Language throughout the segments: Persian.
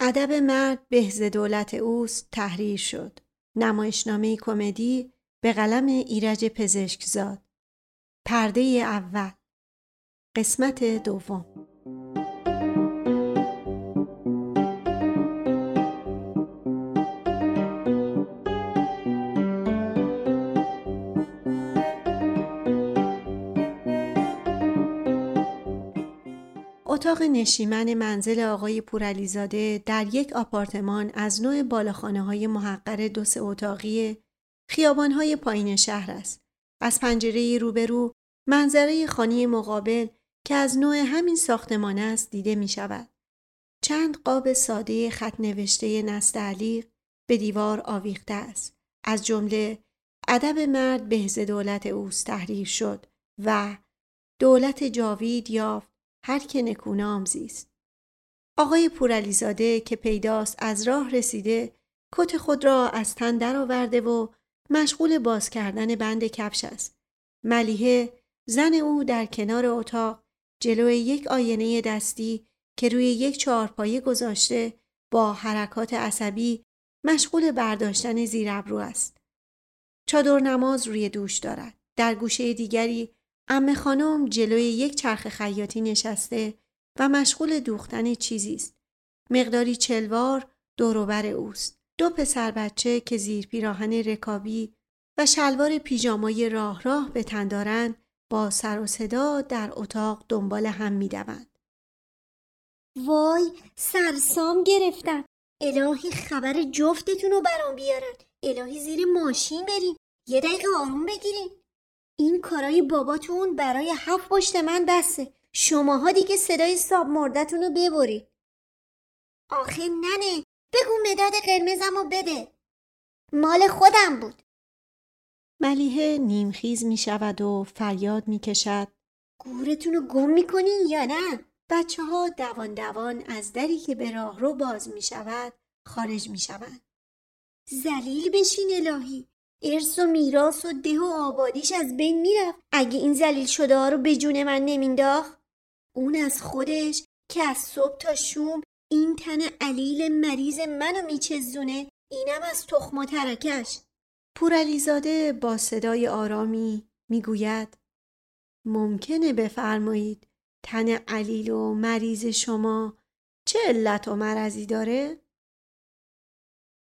ادب مرد بهز دولت اوست تحریر شد. نمایشنامه کمدی به قلم ایرج پزشکزاد. پرده اول قسمت دوم اتاق نشیمن منزل آقای پورعلیزاده در یک آپارتمان از نوع بالاخانه های محقر دو سه اتاقی خیابان های پایین شهر است. از پنجره روبرو منظره خانی مقابل که از نوع همین ساختمان است دیده می شود. چند قاب ساده خط نوشته نستعلیق به دیوار آویخته است. از جمله ادب مرد بهز دولت اوست تحریر شد و دولت جاوید یافت هر که نکونام زیست. آقای پورعلیزاده که پیداست از راه رسیده کت خود را از تن درآورده و مشغول باز کردن بند کفش است. ملیحه زن او در کنار اتاق جلوی یک آینه دستی که روی یک چهارپایه گذاشته با حرکات عصبی مشغول برداشتن زیر ابرو است. چادر نماز روی دوش دارد. در گوشه دیگری امه خانم جلوی یک چرخ خیاطی نشسته و مشغول دوختن چیزی است. مقداری چلوار دوروبر اوست. دو پسر بچه که زیر پیراهن رکابی و شلوار پیژامای راه راه به تن دارند با سر و صدا در اتاق دنبال هم می‌دوند. وای سرسام گرفتم. الهی خبر جفتتون رو برام بیارن. الهی زیر ماشین بریم. یه دقیقه آروم بگیرین. این کارای باباتون برای هفت پشت من بسته. شماها دیگه صدای ساب مردتون رو ببرید. آخه ننه بگو مداد قرمزم رو بده. مال خودم بود. ملیحه نیمخیز می شود و فریاد می کشد. گورتون رو گم می‌کنین یا نه؟ بچه ها دوان دوان از دری که به راه رو باز می شود خارج می شود. زلیل بشین الهی. ارث و میراث و ده و آبادیش از بین می‌رفت اگه این زلیل شده ها رو به جون من نمینداخت اون از خودش که از صبح تا شوم این تن علیل مریض منو میچزونه اینم از تخم و ترکش پورعلیزاده با صدای آرامی می‌گوید ممکنه بفرمایید تن علیل و مریض شما چه علت و مرضی داره؟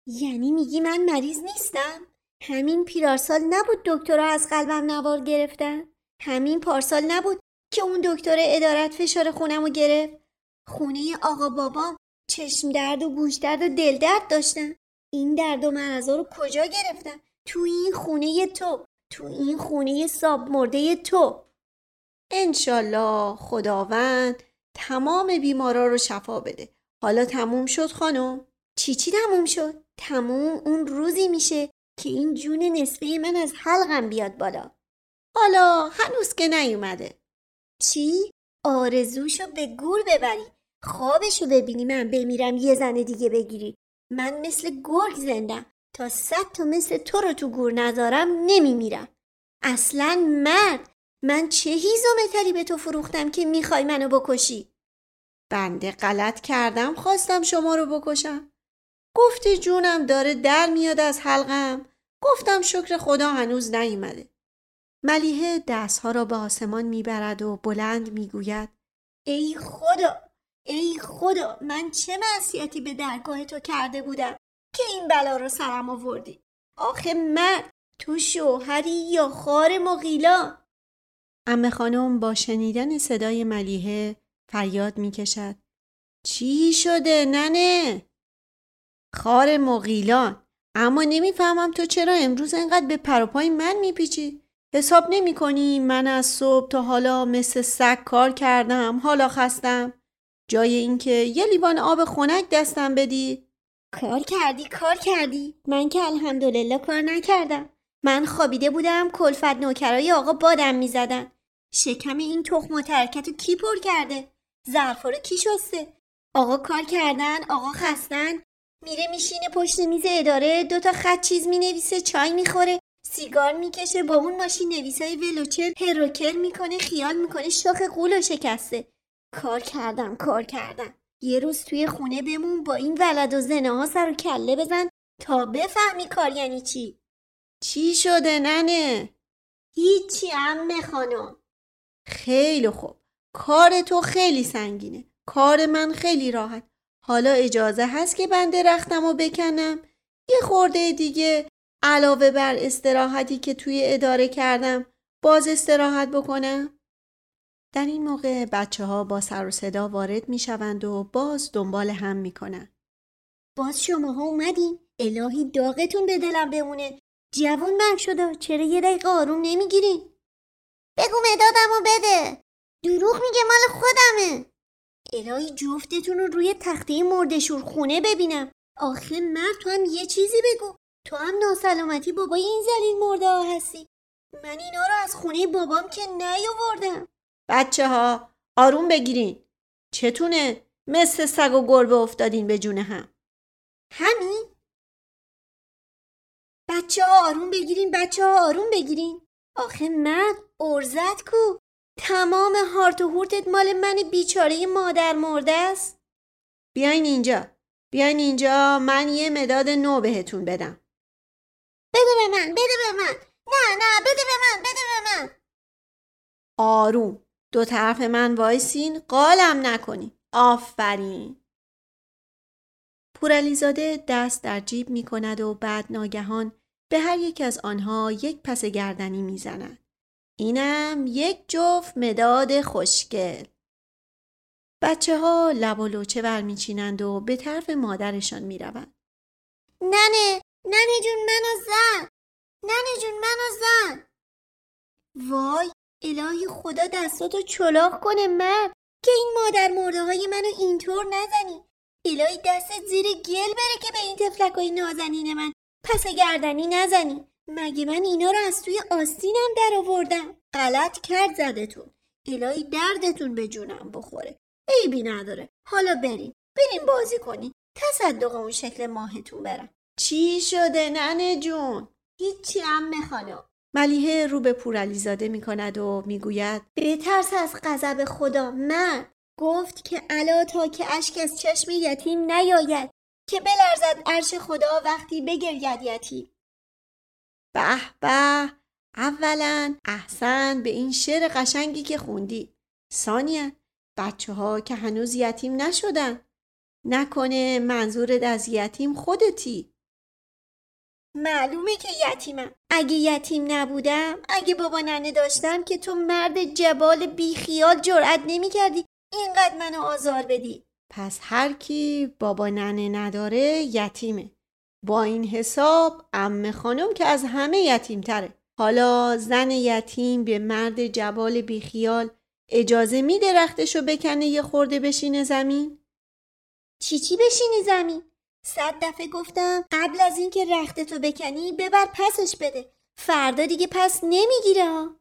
یعنی میگی من مریض نیستم؟ همین پیرارسال نبود دکترها از قلبم نوار گرفتن؟ همین پارسال نبود که اون دکتر ادارت فشار خونم رو گرفت؟ خونه آقا بابام چشم درد و گوش درد و دل درد داشتن. این درد و مرزا رو کجا گرفتن؟ تو این خونه تو تو این خونه ساب مرده تو. انشالله خداوند تمام بیمارا رو شفا بده. حالا تموم شد خانم. چی چی تموم شد؟ تموم اون روزی میشه که این جون نصفه من از حلقم بیاد بالا. حالا هنوز که نیومده. چی؟ آرزوشو به گور ببری. خوابشو ببینی. من بمیرم یه زن دیگه بگیری. من مثل گرگ زندم. تا صد تا مثل تو رو تو گور نذارم نمیمیرم. اصلا مرد. من چه هیز و متری به تو فروختم که می‌خوای منو بکشی؟ بنده غلط کردم خواستم شما رو بکشم. گفتی جونم داره در میاد از حلقم. گفتم شکر خدا هنوز نیومده. ملیحه دستها را به آسمان می‌برد و بلند می‌گوید ای خدا ای خدا من چه معصیتی به درگاه تو کرده بودم که این بلا رو سرم آوردی. آخه مرد تو شوهری یا خار مغیلا؟ امه خانم با شنیدن صدای ملیحه فریاد می‌کشد. چی شده ننه؟ خار مغیلان. اما نمی‌فهمم تو چرا امروز انقدر به پروپای من میپیچی؟ حساب نمی کنی من از صبح تا حالا مثل سگ کار کردم حالا خستم. جای اینکه یه لیوان آب خنک دستم بدی. کار کردی کار کردی. من که الحمدلله کار نکردم. من خوابیده بودم کلفت نوکرای آقا بادم می‌زدن. شکم این تخم و ترکتو کی پر کرده؟ ظرفا رو کی شسته؟ آقا کار کردن آقا خستن. میره میشینه پشت میز اداره دوتا خط چیز می‌نویسه چای می‌خوره سیگار می‌کشه با اون ماشین نویسای ولوچر هروکر می‌کنه خیال می‌کنه شاخ قول و شکسته. کار کردم کار کردم. یه روز توی خونه بمون با این ولد و زنه ها سر و کله بزن تا بفهمی کار یعنی چی. چی شده ننه؟ هیچی امه خانم. خیلی خوب. کار تو خیلی سنگینه. کار من خیلی راحت. حالا اجازه هست که بنده رختم و بکنم؟ یه خورده دیگه علاوه بر استراحتی که توی اداره کردم باز استراحت بکنم؟ در این موقع بچه ها با سر و صدا وارد می شوند و باز دنبال هم می کنند. باز شماها اومدین؟ الهی داغتون به دلم بمونه. جوون من شده چرا یه دقیقه آروم نمی‌گیرین؟ بگو مدادمو بده. دروغ میگه مال خودمه. الهی جفتتون رو روی تخته مردشور خونه ببینم. آخه مرد تو هم یه چیزی بگو. تو هم ناسلامتی بابای این زلیل مرده ها هستی. من اینا رو از خونه بابام که نیاوردم. بچه ها آروم بگیرین. چتونه؟ مثل سگ و گربه افتادین به جون هم. همین؟ بچه ها آروم بگیرین بچه ها آروم بگیرین. آخه مرد ارزت کو. تمام هارت و هورتت مال من بیچاره مادر مرده است؟ بیاین اینجا. بیاین اینجا. من یه مداد نو بهتون بدم. بده به من بده به من. نه نه بده به من بده به من. آروم. دو طرف من وایسین. قالم نکنی آفرین. پورعلیزاده دست در جیب می کند و بعد ناگهان به هر یک از آنها یک پس گردنی می زند. اینم یک جفت مداد خوشگل. بچه ها لب و لوچه برمیچینند و به طرف مادرشان می روند. ننه ننه جون منو زن. ننه جون منو زن. وای الهی خدا دستاتو چلاق کنه مرد. که این مادر مرده های منو اینطور نزنی. الهی دستت زیر گل بره که به این تفلک های نازنین من پس گردنی نزنی. مگه من اینا رو از توی آستینم در آوردم؟ غلط کرد زدتون. الهی دردتون به جونم بخوره. عیبی نداره. حالا بریم. بریم بازی کنی تصدق اون شکل ماهتون برم. چی شده ننه جون؟ هیچی هم خانم. ملیحه رو به پورعلیزاده می کند و می‌گوید بترس از غضب خدا. من گفت که علا تا که اشک از چشم یتیم نیاید که بلرزد عرش خدا وقتی بگرید یتیم. به به. اولا احسن به این شعر قشنگی که خوندی. ثانیا بچه ها که هنوز یتیم نشدن. نکنه منظورت از یتیم خودتی. معلومه که یتیمم. اگه یتیم نبودم اگه بابا ننه داشتم که تو مرد جبال بیخیال جرأت نمی‌کردی اینقدر منو آزار بدی. پس هر کی بابا ننه نداره یتیمه. با این حساب ام خانم که از همه یتیم تره حالا زن یتیم به مرد جبال بیخیال اجازه میده رختشو بکنه یه خورده بشینه زمین؟ چی چی بشینی زمین؟ صد دفعه گفتم قبل از اینکه رختتو بکنی ببر پسش بده. فردا دیگه پس نمی‌گیره ها.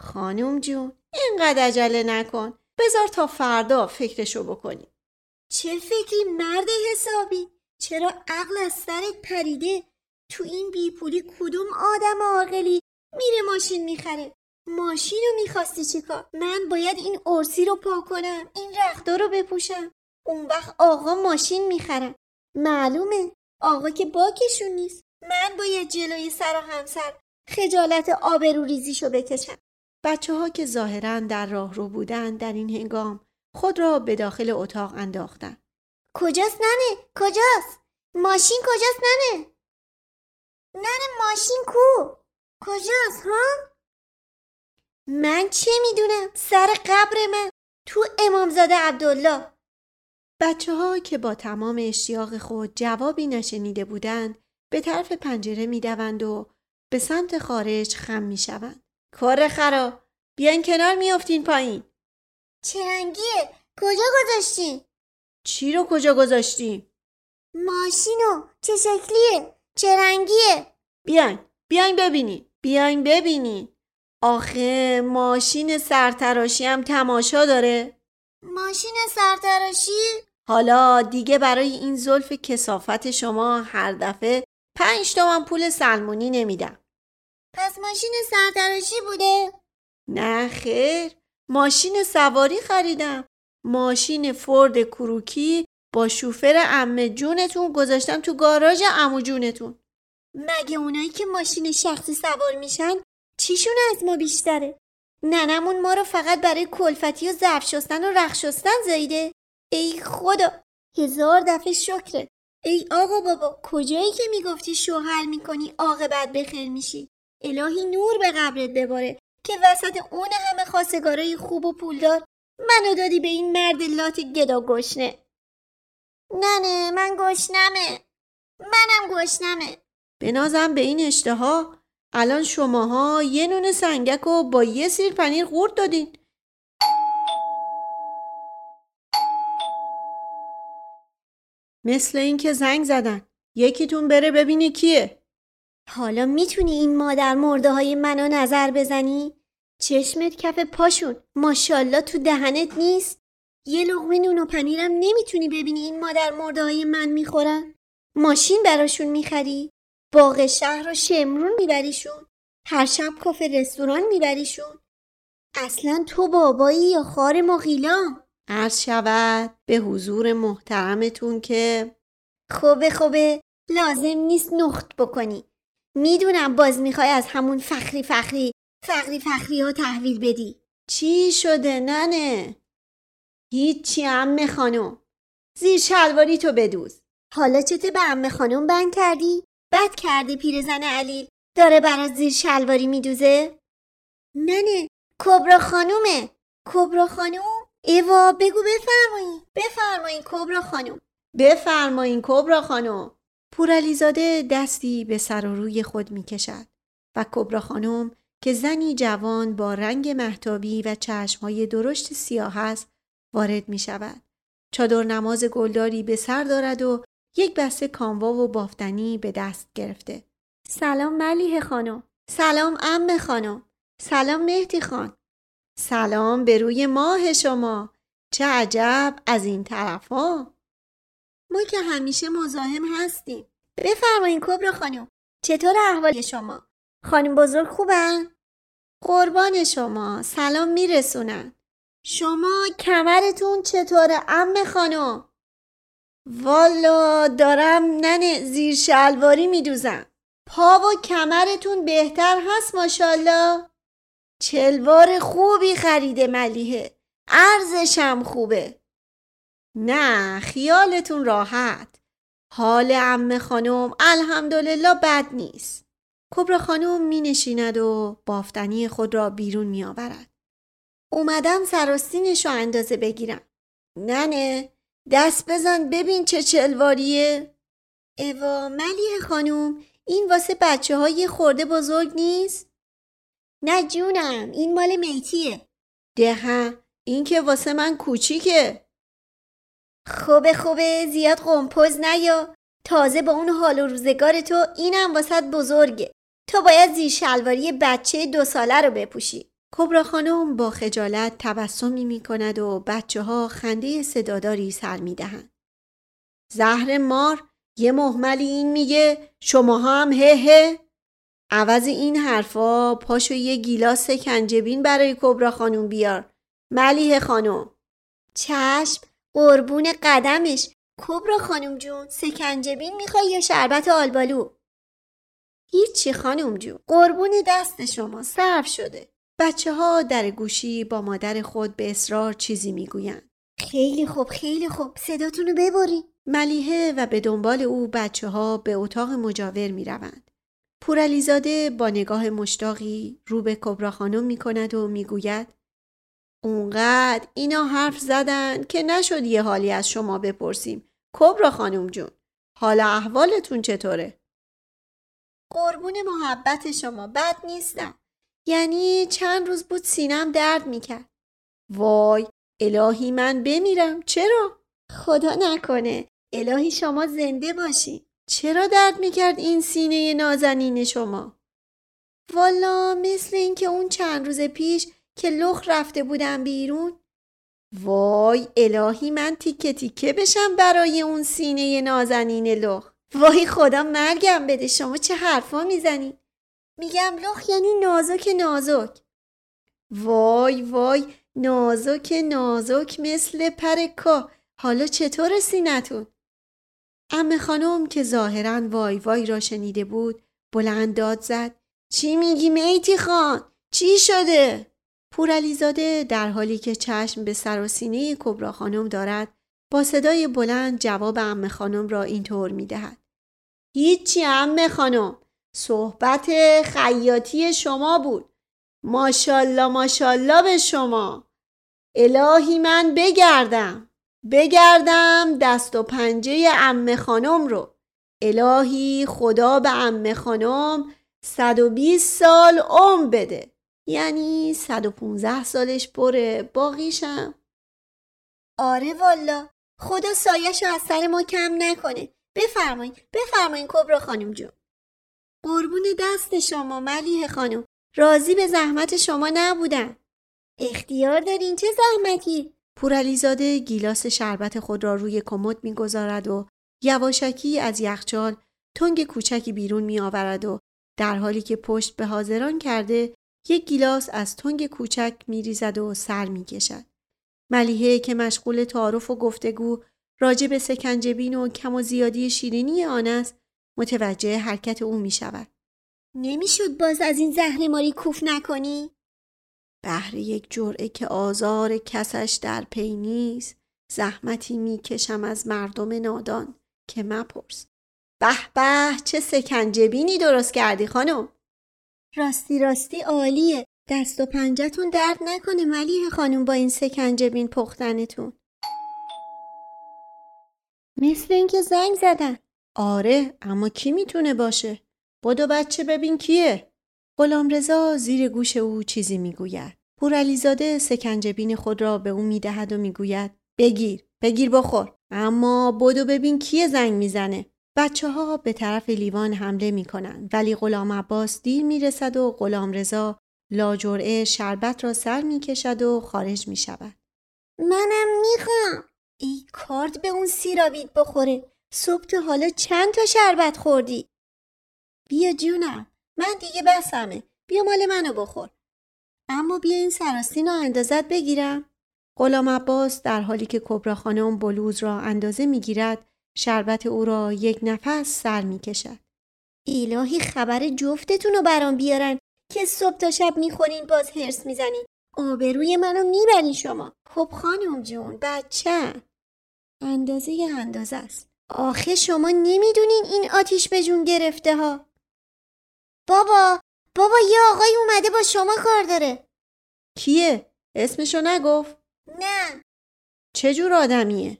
خانم جون اینقدر عجله نکن. بذار تا فردا فکرشو بکنی. چه فکری مرد حسابی؟ چرا عقل از سرت پریده؟ تو این بیپولی کدوم آدم عاقلی؟ میره ماشین می‌خره. ماشین رو می‌خواستی چیکار من باید این ارسی رو پا کنم این رختا رو بپوشم. اون وقت آقا ماشین می‌خرن معلومه. آقا که باکشون نیست. من باید جلوی سر و همسر خجالت آبرو ریزیشو بکشم. بچه ها که ظاهرا در راه رو بودن در این هنگام خود را به داخل اتاق انداختن. کجاست ننه؟ کجاست؟ ماشین کجاست ننه؟ ننه ماشین کو؟ کجاست ها؟ من چه می‌دونم سر قبر من تو امامزاده عبدالله بچه ها که با تمام اشتیاق خود جوابی نشنیده بودند به طرف پنجره می‌دوند و به سمت خارج خم می‌شوند. کار خرا بیاین کنار میافتین پایین. چه رنگیه؟ کجا گذاشتین؟ چی رو کجا گذاشتیم؟ ماشینو چه شکلیه؟ چه رنگیه؟ بیاین بیاین ببینین بیاین ببینین آخه ماشین سرتراشی هم تماشا داره ماشین سرتراشی؟ حالا دیگه برای این زلف کسافت شما هر دفعه پنج تومن پول سلمونی نمیدم پس ماشین سرتراشی بوده؟ نه خیر ماشین سواری خریدم ماشین فورد کروکی با شوفر امه جونتون گذاشتم تو گاراژ امو جونتون. مگه اونایی که ماشین شخصی سوار میشن چیشون از ما بیشتره؟ ننمون ما رو فقط برای کلفتی و ظرف شستن و رخ شستن زایده ای خدا هزار دفعه شکرت. ای آقا بابا کجایی که می‌گفتی شوهر می‌کنی عاقبت بخیر میشی؟ الهی نور به قبرت بباره که وسط اون همه خواستگارای خوب و پولدار منو دادی به این مرد لات گدا گشنه. نه نه من گشنمه. منم گشنمه. بنازم به این اشتها الان شماها یه نون سنگک و با یه سیر پنیر قورت دادین. مثل اینکه زنگ زدن. یکیتون بره ببینه کیه. حالا می‌تونی این مادر مرده های منو نظر بزنی؟ چشمت کف پاشون ماشالله تو دهنت نیست؟ یه لغمه نون و پنیرم نمی‌تونی ببینی این مادر مرده های من می‌خورن؟ ماشین براشون می‌خری؟ باغ شهر و شمرون میبریشون؟ هر شب کافه رستوران میبریشون؟ اصلا تو بابایی یا خار مغیلام؟ عرض شود به حضور محترمتون که خوبه خوبه لازم نیست نخت بکنی می‌دونم باز می‌خوای از همون فخری فخری فخری فخری ها تحویل بدی. چی شده ننه؟ هیچی امه خانم. زیر شلواری تو بدوز. حالا چته به امه خانم بند کردی؟ بد کرده پیرزن علیل. داره برات زیر شلواری میدوزه؟ ننه کبرا خانومه. کبرا خانوم؟ ایوا بگو بفرمایین بفرمایین کبرا خانم بفرمایین کبرا خانم پورعلیزاده دستی به سر و روی خود می کشد و کبرا خانم که زنی جوان با رنگ محتابی و چشمهای درشت سیاه است وارد می شود. چادر نماز گلداری به سر دارد و یک بسته کاموا و بافتنی به دست گرفته. سلام ملیه خانم. سلام ام خانم. سلام مهدی خان. سلام به روی ماه شما. چه عجب از این طرف ها. ما که همیشه مزاحم هستیم. بفرمایین کبرا خانم. چطور احوال شما؟ خانم بزرگ خوبن؟ قربان شما سلام میرسونن. شما کمرتون چطوره ام خانم؟ والا دارم ننه زیر شلواری میدوزم. پا و کمرتون بهتر هست ماشاءالله؟ چلوار خوبی خریده ملیه ارزشم خوبه. نه خیالتون راحت. حال ام خانم الحمدلله بد نیست. کبرا خانم می نشیند و بافتنی خود را بیرون می آورد. اومدم سراستینش رو اندازه بگیرم. ننه دست بزن ببین چه چلواریه. اوا ملیه خانم این واسه بچه های خورده بزرگ نیست؟ نه جونم این مال میتیه. ده این که واسه من کوچیکه. خوبه خوبه زیاد قمپوز نیا تازه با اون حال و روزگار تو اینم واسط بزرگه تو باید زیر شلواری بچه دو ساله رو بپوشی. کبرا خانم با خجالت تبسمی می کند و بچه ها خنده صداداری سر می دهند. زهر مار یه محملی این میگه شما هم هه هه. عوض این حرفا پاشو یه گیلاس کنجبین برای کبرا خانم بیار. ملیه خانم. چشم قربون قدمش. کبرا خانم جون سکنجبین می‌خوای یا شربت آلبالو؟ هیچی خانم جون قربون دست شما صرف شده بچه ها در گوشی با مادر خود به اصرار چیزی می‌گویند خیلی خوب خیلی خوب صداتونو ببری ملیحه و به دنبال او بچه ها به اتاق مجاور می روند. پورعلیزاده با نگاه مشتاقی رو به کبرا خانم می کند و می گوید اونقدر اینا حرف زدن که نشد یه حالی از شما بپرسیم. کبرا خانم جون حالا احوالتون چطوره؟ قربون محبت شما بد نیستم. یعنی چند روز بود سینم درد می‌کرد. وای الهی من بمیرم چرا؟ خدا نکنه الهی شما زنده باشی. چرا درد می‌کرد این سینه نازنین شما؟ والا مثل اینکه اون چند روز پیش که لخ رفته بودم بیرون وای الهی من تیکه تیکه بشم برای اون سینه نازنین لخ وای خدا مرگم بده شما چه حرفا می‌زنی میگم لخ یعنی نازک نازک وای وای نازک نازک مثل پرکا حالا چطور سینتون؟ امه خانم که ظاهرا وای وای را شنیده بود بلند داد زد چی میگی میتی خان؟ چی شده؟ پورعلیزاده در حالی که چشم به سر و سینه کبرا خانم دارد با صدای بلند جواب امه خانم را اینطور می‌دهد هیچی امه خانم. صحبت خیاطی شما بود. ماشالله ماشالله به شما. الهی من بگردم. بگردم دست و پنجه امه خانم رو. الهی خدا به امه خانم 120 سال عمر بده. یعنی 115 سالش بره باقیشم. آره والا. خدا سایش از سر ما کم نکنه. بفرمایین بفرمایین کبرا خانم جون. قربون دست شما ملیه خانم. راضی به زحمت شما نبودم اختیار دارین چه زحمتی؟ پورعلیزاده گیلاس شربت خود را روی کمد می‌گذارد و یواشکی از یخچال تنگ کوچکی بیرون می آورد و در حالی که پشت به حاضران کرده یک گیلاس از تنگ کوچک می ریزد و سر می کشد. ملیحه که مشغول تعارف و گفتگو راجع به سکنجبین و کم و زیادی شیرینی آن است متوجه حرکت او می شود. نمی‌شد باز از این زهر کوف نکنی؟ بهر یک جرعه که آزار کسش در پی نیست زحمتی می‌کشم از مردم نادان که مپرس به به چه سکنجبینی درست کردی خانم راستی راستی عالیه دست و پنجتون درد نکنه ملیه خانم با این سکنجبین پختنتون مثل اینکه زنگ زدن. آره اما کی می‌تونه باشه؟ بدو بچه ببین کیه؟ غلام رضا زیر گوش او چیزی می‌گوید. پورعلیزاده سکنجبین خود را به او می‌دهد و می‌گوید بگیر بگیر بخور. اما بدو ببین کیه زنگ می‌زنه. بچه ها به طرف لیوان حمله می کنند ولی غلام عباس دیر می رسد و غلام رضا لاجرعه شربت را سر می کشد و خارج می شود. منم می‌خوام. ای کارد به اون سیرابید بخوره. صبح تو حالا چند تا شربت خوردی؟ بیا جونم. من دیگه بسمه. بیا مال منو بخور. اما بیا این سراستین رو اندازت بگیرم. غلام عباس در حالی که کبرا خانم بلوز را اندازه می‌گیرد شربت او را یک نفس سر می کشد. الهی خبر جفتتون رو برام بیارن که صبح تا شب می‌خورین باز هرس می‌زنین آبروی منو می‌برین شما خب خانم جون بچه اندازه یه اندازه است. آخه شما نمی‌دونین این آتیش به جون گرفته ها بابا بابا یه آقای اومده با شما کار داره. کیه؟ اسمشو نگفت؟ نه. چه جور آدمیه؟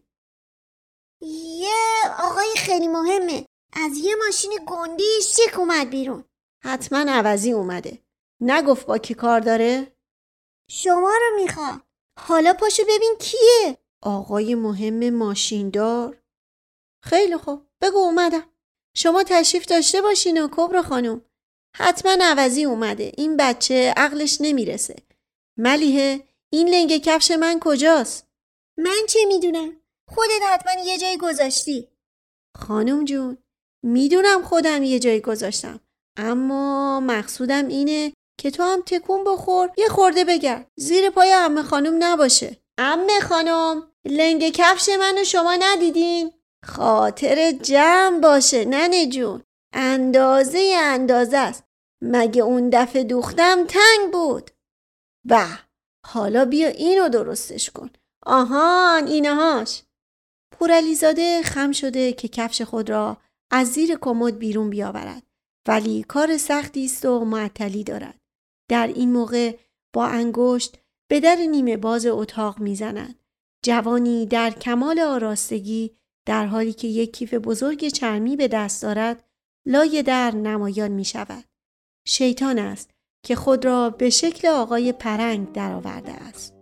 یه آقای خیلی مهمه. از یه ماشین گندی شک اومد بیرون. حتما عوضی اومده. نگفت با کی کار داره؟ شما رو می‌خوام. حالا پاشو ببین کیه. آقای مهم ماشیندار. خیلی خوب بگو اومدم. شما تشریف داشته باشین و کبر خانم. حتما عوضی اومده این بچه عقلش نمی‌رسه. ملیه این لنگ کفش من کجاست؟ من چه می‌دونم؟ خودت حتما یه جایی گذاشتی. خانم جون می‌دونم خودم یه جایی گذاشتم اما مقصودم اینه که تو هم تکون بخور یه خورده بگرد زیر پای امه خانم نباشه. امه خانم لنگ کفش منو شما ندیدین؟ خاطر جمع باشه ننه جون. اندازه اندازه است. مگه اون دفعه دوختم تنگ بود؟ به حالا بیا اینو درستش کن. آهان اینهاش. پورعلیزاده خم شده که کفش خود را از زیر کمد بیرون بیاورد. ولی کار سختی است و معطلی دارد. در این موقع با انگشت به در نیمه باز اتاق می‌زند جوانی در کمال آراستگی در حالی که یک کیف بزرگ چرمی به دست دارد لای در نمایان می شود. شیطان است که خود را به شکل آقای پرنگ درآورده است.